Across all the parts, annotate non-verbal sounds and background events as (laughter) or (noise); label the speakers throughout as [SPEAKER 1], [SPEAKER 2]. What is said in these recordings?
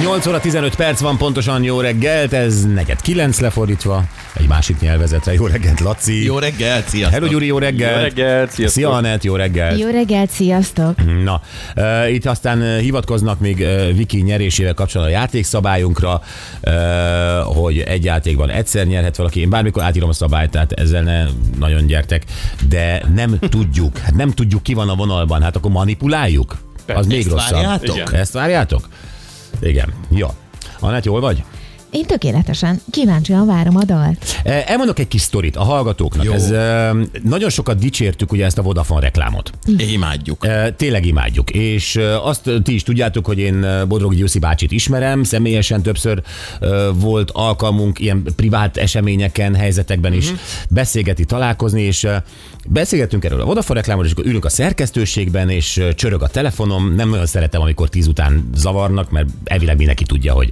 [SPEAKER 1] 8 óra 15 perc van pontosan, jó reggelt, ez neked 9 lefordítva, egy másik nyelvezetre, jó reggelt Laci.
[SPEAKER 2] Jó reggel, sziasztok!
[SPEAKER 1] Hello Gyuri, jó reggelt.
[SPEAKER 3] Jó reggelt, sziasztok.
[SPEAKER 1] Szia Anett, jó reggelt.
[SPEAKER 4] Jó reggelt, sziasztok!
[SPEAKER 1] Na, uh, itt aztán uh, hivatkoznak még uh, Viki nyerésével kapcsolatban a játékszabályunkra, uh, hogy egy játékban egyszer nyerhet valaki. Én bármikor átírom a szabályt, tehát ezzel ne nagyon gyertek, de nem (laughs) tudjuk, hát nem tudjuk ki van a vonalban, hát akkor manipuláljuk? Az még rosszabb.
[SPEAKER 2] várjátok?
[SPEAKER 1] Ezt várjátok? Igen. Jó. Anett, jól vagy?
[SPEAKER 4] Én tökéletesen, kíváncsian várom a dalt.
[SPEAKER 1] Eh, Elmondok egy kis sztorit a hallgatóknak.
[SPEAKER 2] Jó.
[SPEAKER 1] Ez, eh, nagyon sokat dicsértük ugye ezt a Vodafone reklámot.
[SPEAKER 2] Imádjuk.
[SPEAKER 1] Eh, Tényleg imádjuk. És azt ti is tudjátok, hogy én Bodrogi Gyuszi bácsit ismerem, személyesen többször volt alkalmunk ilyen privát eseményeken, helyzetekben is beszélgetni, találkozni, és beszélgettünk erről a Vodafone reklámról, és akkor ülünk a szerkesztőségben, és csörög a telefonom. Nem nagyon szeretem, amikor tíz után zavarnak, mert elvileg mindenki tudja, hogy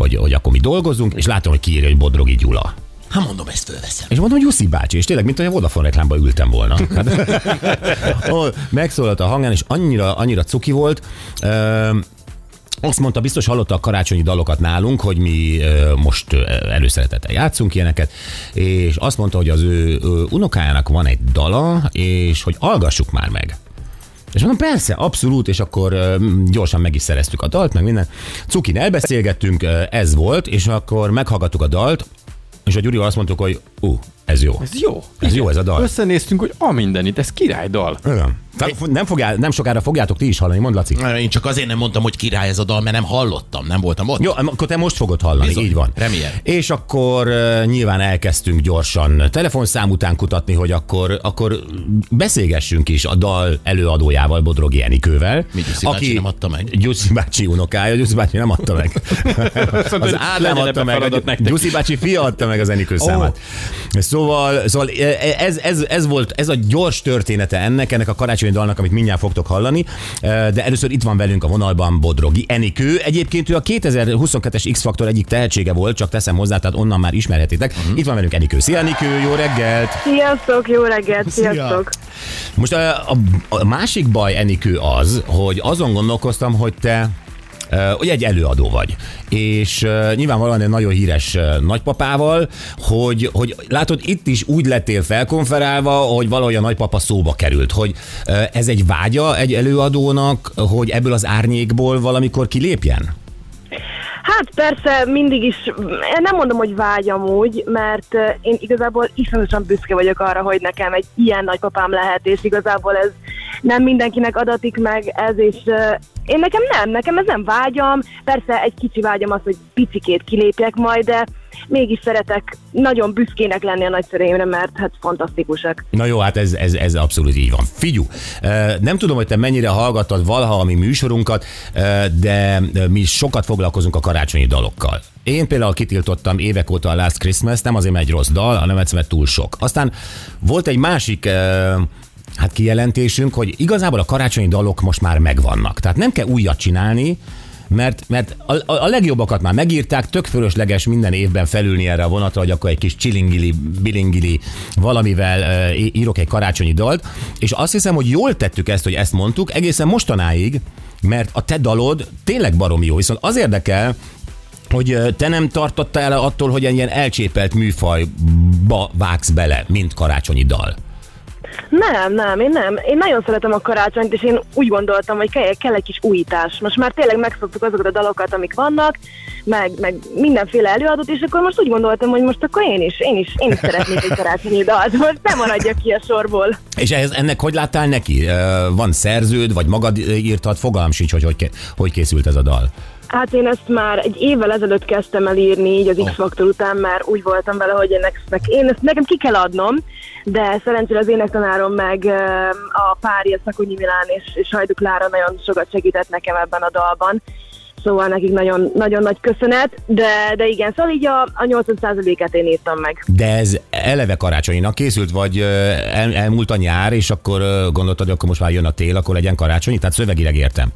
[SPEAKER 1] hogy, hogy akkor mi dolgozunk, és látom, hogy kiírja, hogy Bodrogi Gyula.
[SPEAKER 2] Hát mondom, ezt fölveszem.
[SPEAKER 1] És mondom, hogy Jussi bácsi, és tényleg, mint hogy a Vodafone reklámban ültem volna. (laughs) Hát, (laughs) megszólalt a hangján, és annyira, annyira cuki volt. Ö, azt mondta, biztos hallotta a karácsonyi dalokat nálunk, hogy mi ö, most előszeretettel játszunk ilyeneket, és azt mondta, hogy az ő, ő unokájának van egy dala, és hogy hallgassuk már meg. És mondom, persze, abszolút, és akkor gyorsan meg is szereztük a dalt, meg minden. Cukin elbeszélgettünk, ez volt, és akkor meghallgattuk a dalt, és a Gyurival azt mondtuk, hogy ú, ez jó.
[SPEAKER 3] Ez jó.
[SPEAKER 1] Ez jó, ez a dal.
[SPEAKER 3] Összenéztünk, hogy a mindenit, ez királydal.
[SPEAKER 1] Igen. Nem, fogjá, nem sokára fogjátok ti is hallani, mondd Laci.
[SPEAKER 2] Én csak azért nem mondtam, hogy király ez a dal, mert nem hallottam, nem voltam ott.
[SPEAKER 1] Jó, akkor te most fogod hallani,
[SPEAKER 2] Bizony,
[SPEAKER 1] így van.
[SPEAKER 2] remélem.
[SPEAKER 1] És akkor uh, nyilván elkezdtünk gyorsan telefonszám után kutatni, hogy akkor, akkor beszélgessünk is a dal előadójával, Bodrogi Enikővel.
[SPEAKER 2] Mi, Gyuszi bácsi nem adta meg?
[SPEAKER 1] Gyuszi bácsi unokája, Gyuszi bácsi nem adta meg. (laughs) Az Ádám adta meg. Gyuszi bácsi fia adta meg az Enikő számát. Szóval, szóval ez, ez, ez, volt, ez a gyors története ennek, ennek a karácsonyi dalnak, amit mindjárt fogtok hallani, de először itt van velünk a vonalban Bodrogi Enikő. Egyébként ő a 2022-es X-Faktor egyik tehetsége volt, csak teszem hozzá, tehát onnan már ismerhetitek.
[SPEAKER 2] Mhm.
[SPEAKER 1] Itt van velünk Enikő. Szia Enikő, jó reggelt!
[SPEAKER 5] Sziasztok, jó reggelt, sziasztok.
[SPEAKER 1] Most a, a, a másik baj, Enikő, az, hogy azon gondolkoztam, hogy te hogy egy előadó vagy, és nyilvánvalóan egy nagyon híres nagypapával, hogy, hogy látod, itt is úgy lettél felkonferálva, hogy valahogy a nagypapa szóba került, hogy ez egy vágya egy előadónak, hogy ebből az árnyékból valamikor kilépjen?
[SPEAKER 5] Hát persze mindig is, nem mondom, hogy vágyam úgy, mert én igazából iszonyatosan büszke vagyok arra, hogy nekem egy ilyen nagypapám lehet, és igazából ez nem mindenkinek adatik meg ez, és én nekem nem, nekem ez nem vágyam, persze egy kicsi vágyam az, hogy picikét kilépjek majd, de mégis szeretek nagyon büszkének lenni a nagyszüleimre, mert hát fantasztikusak.
[SPEAKER 1] Na jó, hát ez, ez, ez abszolút így van. Figyú, nem tudom, hogy te mennyire hallgattad valaha a mi műsorunkat, de mi sokat foglalkozunk a karácsonyi dalokkal. Én például kitiltottam évek óta a Last Christmas, nem azért, mert egy rossz dal, hanem egyszerűen túl sok. Aztán volt egy másik hát kijelentésünk, hogy igazából a karácsonyi dalok most már megvannak. Tehát nem kell újat csinálni, mert, mert a, a, legjobbakat már megírták, tök fölösleges minden évben felülni erre a vonatra, hogy akkor egy kis csilingili, bilingili valamivel e, írok egy karácsonyi dalt, és azt hiszem, hogy jól tettük ezt, hogy ezt mondtuk, egészen mostanáig, mert a te dalod tényleg barom jó, viszont az érdekel, hogy te nem tartottál el attól, hogy egy ilyen elcsépelt műfajba vágsz bele, mint karácsonyi dal.
[SPEAKER 5] Nem, nem, én nem. Én nagyon szeretem a karácsonyt, és én úgy gondoltam, hogy kell, kell egy kis újítás. Most már tényleg megszoktuk azokat a dalokat, amik vannak, meg, meg mindenféle előadót, és akkor most úgy gondoltam, hogy most akkor én is, én is, én is szeretnék egy karácsonyi dalt. Most nem maradjak ki a sorból.
[SPEAKER 1] És ehhez, ennek hogy láttál neki? Van szerződ, vagy magad írtad? Fogalm sincs, hogy hogy, hogy készült ez a dal.
[SPEAKER 5] Hát én ezt már egy évvel ezelőtt kezdtem el írni, így az X-Faktor után, mert úgy voltam vele, hogy ennek, én ezt nekem ki kell adnom, de szerencsére az énektanárom meg a párja Szakonyi Milán és, és Hajduk Lára nagyon sokat segített nekem ebben a dalban. Szóval nekik nagyon, nagyon nagy köszönet, de, de igen, szóval így a, a 80%-át én írtam meg.
[SPEAKER 1] De ez eleve karácsonyinak készült, vagy el, elmúlt a nyár, és akkor gondoltad, hogy akkor most már jön a tél, akkor legyen karácsonyi? Tehát szövegileg értem.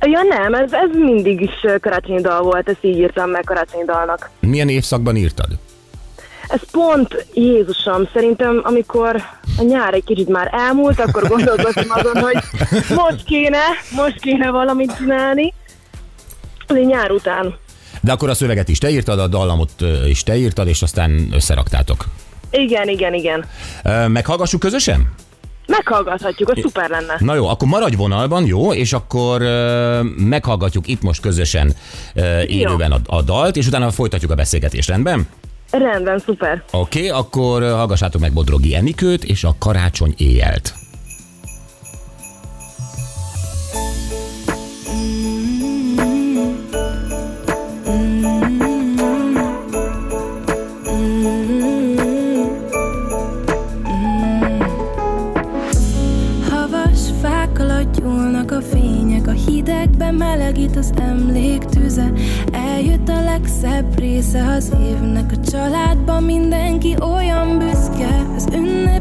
[SPEAKER 5] Ja nem, ez, ez mindig is karácsonyi dal volt, ezt így írtam meg karácsonyi dalnak.
[SPEAKER 1] Milyen évszakban írtad?
[SPEAKER 5] ez pont Jézusom, szerintem amikor a nyár egy kicsit már elmúlt, akkor gondolkozom azon, hogy most kéne, most kéne valamit csinálni. Egy nyár után.
[SPEAKER 1] De akkor a szöveget is te írtad, a dallamot is te írtad, és aztán összeraktátok.
[SPEAKER 5] Igen, igen, igen.
[SPEAKER 1] Meghallgassuk közösen?
[SPEAKER 5] Meghallgathatjuk, az szuper lenne.
[SPEAKER 1] Na jó, akkor maradj vonalban, jó, és akkor ö, meghallgatjuk itt most közösen ö, élőben a, a dalt, és utána folytatjuk a beszélgetést, rendben?
[SPEAKER 5] Rendben, szuper.
[SPEAKER 1] Oké, okay, akkor hallgassátok meg Bodrogi Enikőt és a Karácsony éjjelt.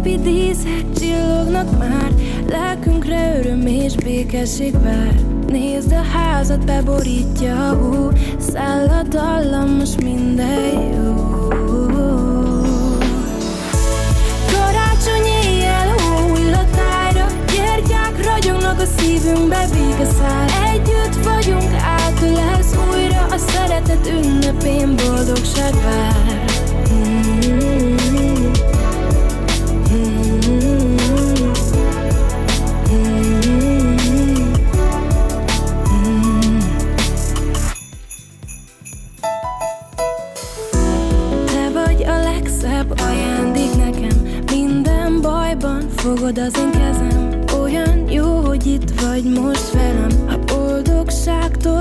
[SPEAKER 6] Ünnepi díszek csillognak már, lelkünkre öröm és békesség vár. Nézd a házat, beborítja a hú, száll a dallam, most minden jó. Karácsony éjjel hull a tájra Gyertyák ragyognak a szívünkbe vége száll Együtt vagyunk, átölelsz újra. A szeretet ünnepén boldogság vár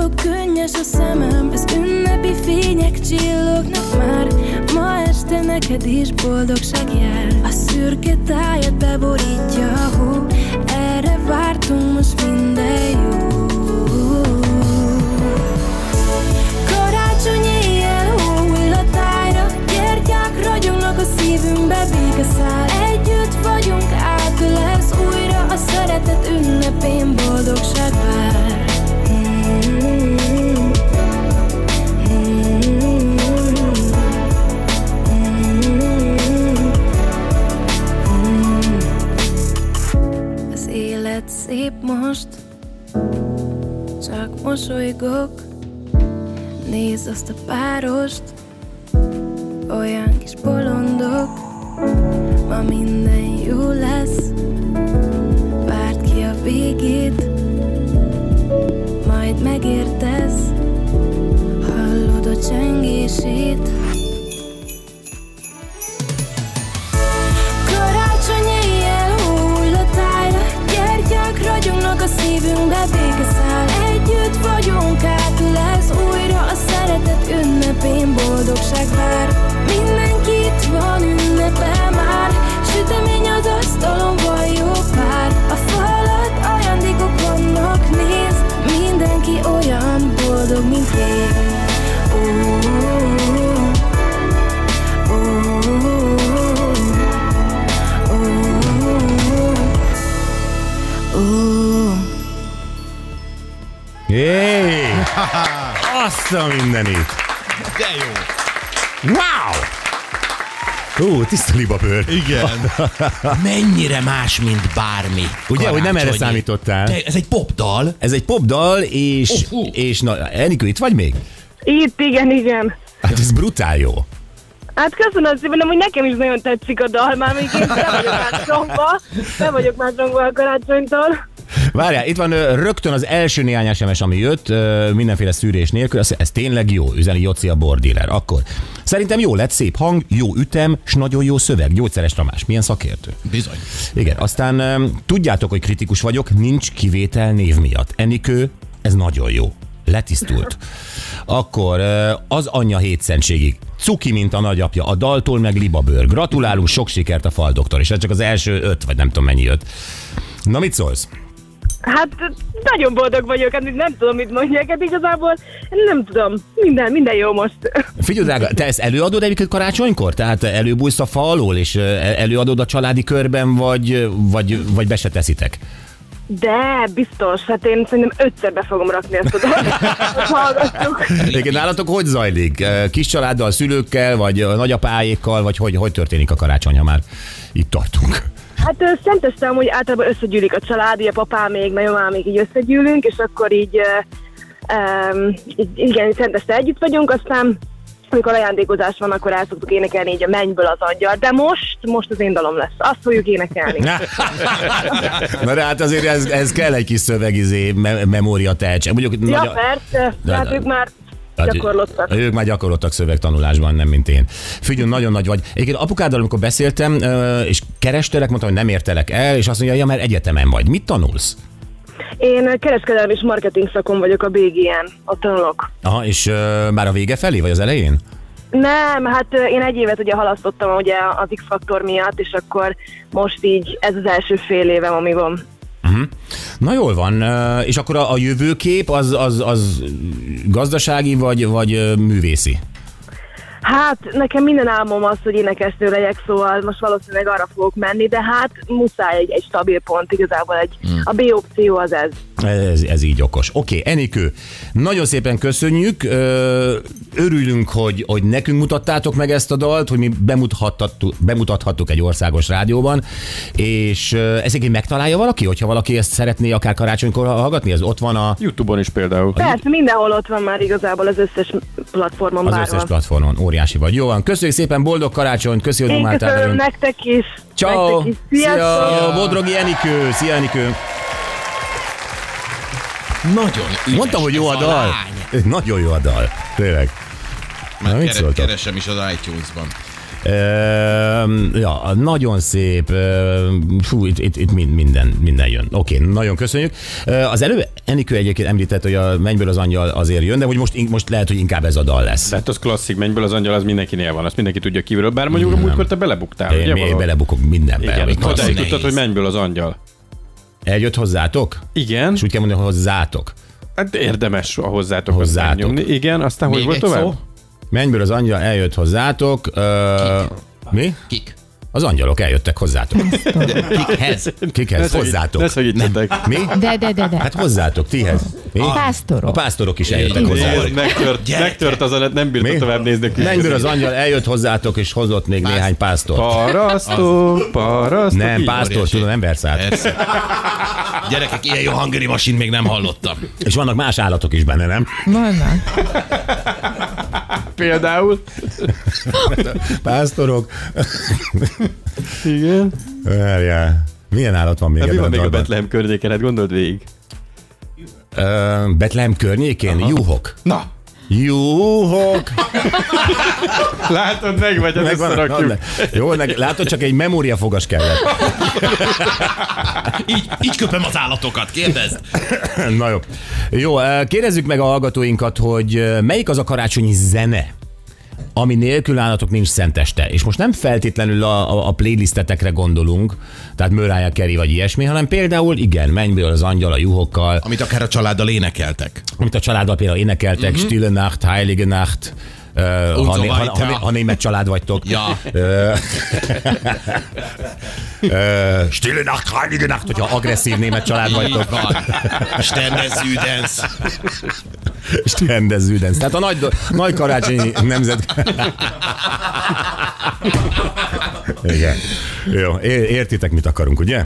[SPEAKER 6] boldogságtól könnyes a szemem Az ünnepi fények csillognak már. Ma este neked is boldogság jár. A szürke tájat beborítja a hó Erre vártunk most minden jó mosolygok Nézd azt a párost, olyan kis bolondok, ma minden jó lesz. Várd ki a végét, majd megértesz, hallod a csengését. Ünnepén boldogság vár Mindenki itt van, ünnepel már Sütemény az asztalon, van jó pár A falat ajándékok vannak, nézd Mindenki olyan boldog, mint én Ó, ó, ó, ó.
[SPEAKER 1] Jé! Azt a mindenit!
[SPEAKER 2] De jó.
[SPEAKER 1] Wow! Ú, tiszta libabőr.
[SPEAKER 2] Igen. (laughs) Mennyire más, mint bármi.
[SPEAKER 1] Ugye, hogy nem erre számítottál?
[SPEAKER 2] De ez egy popdal.
[SPEAKER 1] Ez egy popdal, és,
[SPEAKER 2] Oh, fú.
[SPEAKER 1] és na, Enikő, itt vagy még?
[SPEAKER 5] Itt, igen, igen.
[SPEAKER 1] Hát ez brutál jó.
[SPEAKER 5] Hát köszönöm szépen, de hogy nekem is nagyon tetszik a dal, már még én be vagyok már zsongva, be vagyok már zsongva a karácsonytól.
[SPEAKER 1] Várjál, itt van rögtön az első néhány SMS, ami jött, mindenféle szűrés nélkül, ez, ez tényleg jó, üzeni Joci a bordíler. Akkor szerintem jó lett, szép hang, jó ütem, és nagyon jó szöveg. Gyógyszeres Tamás, milyen szakértő.
[SPEAKER 2] Bizony.
[SPEAKER 1] Igen, aztán tudjátok, hogy kritikus vagyok, nincs kivétel név miatt. Enikő, ez nagyon jó. Letisztult. Akkor az anyja hétszentségig. Cuki, mint a nagyapja, a daltól meg libabőr. Gratulálunk, sok sikert a faldoktor, és ez csak az első öt, vagy nem tudom mennyi jött. Na mit szólsz?
[SPEAKER 5] Hát nagyon boldog vagyok, hát nem tudom, mit mondjak, hát igazából nem tudom, minden, minden jó most.
[SPEAKER 1] Figyelj, drága, te ezt előadod egyébként karácsonykor? Tehát előbújsz a fa alól, és ö, előadod a családi körben, vagy, vagy, vagy be se teszitek?
[SPEAKER 5] De, biztos, hát én szerintem ötször be fogom rakni ezt a dolgot.
[SPEAKER 1] Egyébként nálatok hogy zajlik? Kis családdal, szülőkkel, vagy nagyapáékkal, vagy hogy, hogy történik a karácsony, ha már itt tartunk?
[SPEAKER 5] Hát ö, Szenteste amúgy általában összegyűlik a család, ugye papám még, nagyomám még így összegyűlünk, és akkor így, um, így igen, Szenteste együtt vagyunk, aztán amikor ajándékozás van, akkor el szoktuk énekelni így a mennyből az angyal, de most, most az én dalom lesz. Azt fogjuk énekelni. (laughs)
[SPEAKER 1] Na de hát azért ez, ez kell egy kis szövegizé, me- memória tehetség. Mondjuk
[SPEAKER 5] Ja,
[SPEAKER 1] nagy-
[SPEAKER 5] persze, hát ők már
[SPEAKER 1] Tehát
[SPEAKER 5] gyakorlottak.
[SPEAKER 1] Ők már gyakoroltak szövegtanulásban, nem mint én. Figyelj, nagyon nagy vagy. Egyébként apukáddal, amikor beszéltem, és kerestelek, mondtam, hogy nem értelek el, és azt mondja, ja, mert egyetemen vagy. Mit tanulsz?
[SPEAKER 5] Én kereskedelmi és marketing szakon vagyok a BGN, ott tanulok.
[SPEAKER 1] Aha, és ö, már a vége felé, vagy az elején?
[SPEAKER 5] Nem, hát én egy évet ugye halasztottam ugye az X-faktor miatt, és akkor most így ez az első fél évem, ami van.
[SPEAKER 1] Na jól van, és akkor a, a jövőkép az, az, az gazdasági vagy, vagy művészi?
[SPEAKER 5] Hát nekem minden álmom az, hogy énekesnő legyek, szóval most valószínűleg arra fogok menni, de hát muszáj egy, egy stabil pont, igazából egy, a B opció az ez.
[SPEAKER 1] Ez, ez így okos. Oké, okay, Enikő, nagyon szépen köszönjük. Örülünk, hogy, hogy nekünk mutattátok meg ezt a dalt, hogy mi bemutathattuk, bemutathattuk egy országos rádióban, és ö, ezt egyébként megtalálja valaki, hogyha valaki ezt szeretné akár karácsonykor hallgatni, ez ott van a,
[SPEAKER 3] Youtube-on is például.
[SPEAKER 5] Persze, mindenhol ott van már igazából az összes platformon
[SPEAKER 1] az
[SPEAKER 5] bárhol.
[SPEAKER 1] összes platformon. Óriási vagy. Jó van, köszönjük szépen, boldog karácsonyt, köszönjük, hogy
[SPEAKER 5] Én köszönöm nektek is.
[SPEAKER 1] Ciao.
[SPEAKER 5] Nektek is. Sziasztok!
[SPEAKER 1] Szia, Bodrogi Enikő. Szia, Enikő.
[SPEAKER 2] Nagyon ügyes
[SPEAKER 1] Mondtam, hogy jó
[SPEAKER 2] ez
[SPEAKER 1] a dal.
[SPEAKER 2] lány.
[SPEAKER 1] Nagyon jó a dal. Tényleg. Na,
[SPEAKER 2] Már
[SPEAKER 1] mit
[SPEAKER 2] kere, keresem is az iTunes-ban.
[SPEAKER 1] Ja, nagyon szép. Ö, Fú, itt, itt, itt mind- minden, minden jön. Oké, nagyon köszönjük. Az előbb Enikő egyébként említett, hogy a mennyből az angyal azért jön, de hogy most, most lehet, hogy inkább ez a dal lesz.
[SPEAKER 3] Tehát az klasszik, mennyből az angyal, az mindenkinél van, azt mindenki tudja kívülről. Bár mondjuk a múltkor te belebuktál,
[SPEAKER 1] Én
[SPEAKER 3] ugye? valahol?
[SPEAKER 1] belebukok mindenbe.
[SPEAKER 3] Igen, odáig tudtad, hogy mennyből az angyal.
[SPEAKER 1] Eljött hozzátok?
[SPEAKER 3] Igen,
[SPEAKER 1] És úgy kell mondani, hogy hozzátok.
[SPEAKER 3] hát érdemes a hozzátok,
[SPEAKER 1] Hozzátok.
[SPEAKER 3] nyomni. Igen, aztán hogy
[SPEAKER 2] Még
[SPEAKER 3] volt
[SPEAKER 2] egy
[SPEAKER 3] tovább?
[SPEAKER 2] szó?
[SPEAKER 1] Mennyből az angyal eljött hozzátok. Ö, mi?
[SPEAKER 2] Kik?
[SPEAKER 1] Az angyalok eljöttek hozzátok.
[SPEAKER 2] Kikhez?
[SPEAKER 1] Kikhez? Hozzátok.
[SPEAKER 3] Ne szegítsetek.
[SPEAKER 1] Mi?
[SPEAKER 4] De, de, de, de.
[SPEAKER 1] Hát hozzátok, tihez. Mi? A
[SPEAKER 4] Pásztorok.
[SPEAKER 1] pásztorok is eljöttek hozzátok.
[SPEAKER 3] Megtört, megtört az a net, nem bírta tovább nézni. a
[SPEAKER 1] Mennyből az angyal eljött hozzátok, és hozott még néhány pásztort.
[SPEAKER 3] Parasztó, parasztó.
[SPEAKER 1] Nem, pásztor, tudom, emberszállt.
[SPEAKER 2] Persze. Gyerekek, ilyen jó hangeri masin még nem hallottam.
[SPEAKER 1] És vannak más állatok is benne, nem?
[SPEAKER 4] Vannak.
[SPEAKER 3] Például.
[SPEAKER 1] Pásztorok.
[SPEAKER 3] Igen.
[SPEAKER 1] Várjál. Milyen állat van még
[SPEAKER 3] Hát mi van
[SPEAKER 1] a
[SPEAKER 3] még a? Betlehem környéken? Hát gondold végig.
[SPEAKER 1] Ö, Betlehem környékén? Juhok.
[SPEAKER 3] Na,
[SPEAKER 1] Juhok.
[SPEAKER 3] látod meg, vagy összerakjuk.
[SPEAKER 1] Na, Jó, meg, látod, csak egy memóriafogas kellett. (laughs)
[SPEAKER 2] Így, így köpöm az állatokat, kérdezd. (laughs)
[SPEAKER 1] Na jó. Jó, ö, kérdezzük meg a hallgatóinkat, hogy ö, melyik az a karácsonyi zene, ami nélkül állatok nincs szenteste. És most nem feltétlenül a, a, a playlistetekre gondolunk, tehát Mariah Carey vagy ilyesmi, hanem például igen, mennyből az angyal a juhokkal,
[SPEAKER 2] Amit akár a családdal énekeltek.
[SPEAKER 1] amit a családdal például énekeltek, uh-huh. Stille Nacht, Heilige Nacht, ha, ha, ha, ha német család vagytok.
[SPEAKER 2] Ja.
[SPEAKER 1] Stille Nacht, Heilige Nacht, hogyha agresszív német család vagytok.
[SPEAKER 2] Südens.
[SPEAKER 1] Stendeződens. Tehát a nagy, nagy karácsonyi nemzet... Igen. Jó, értitek, mit akarunk, ugye?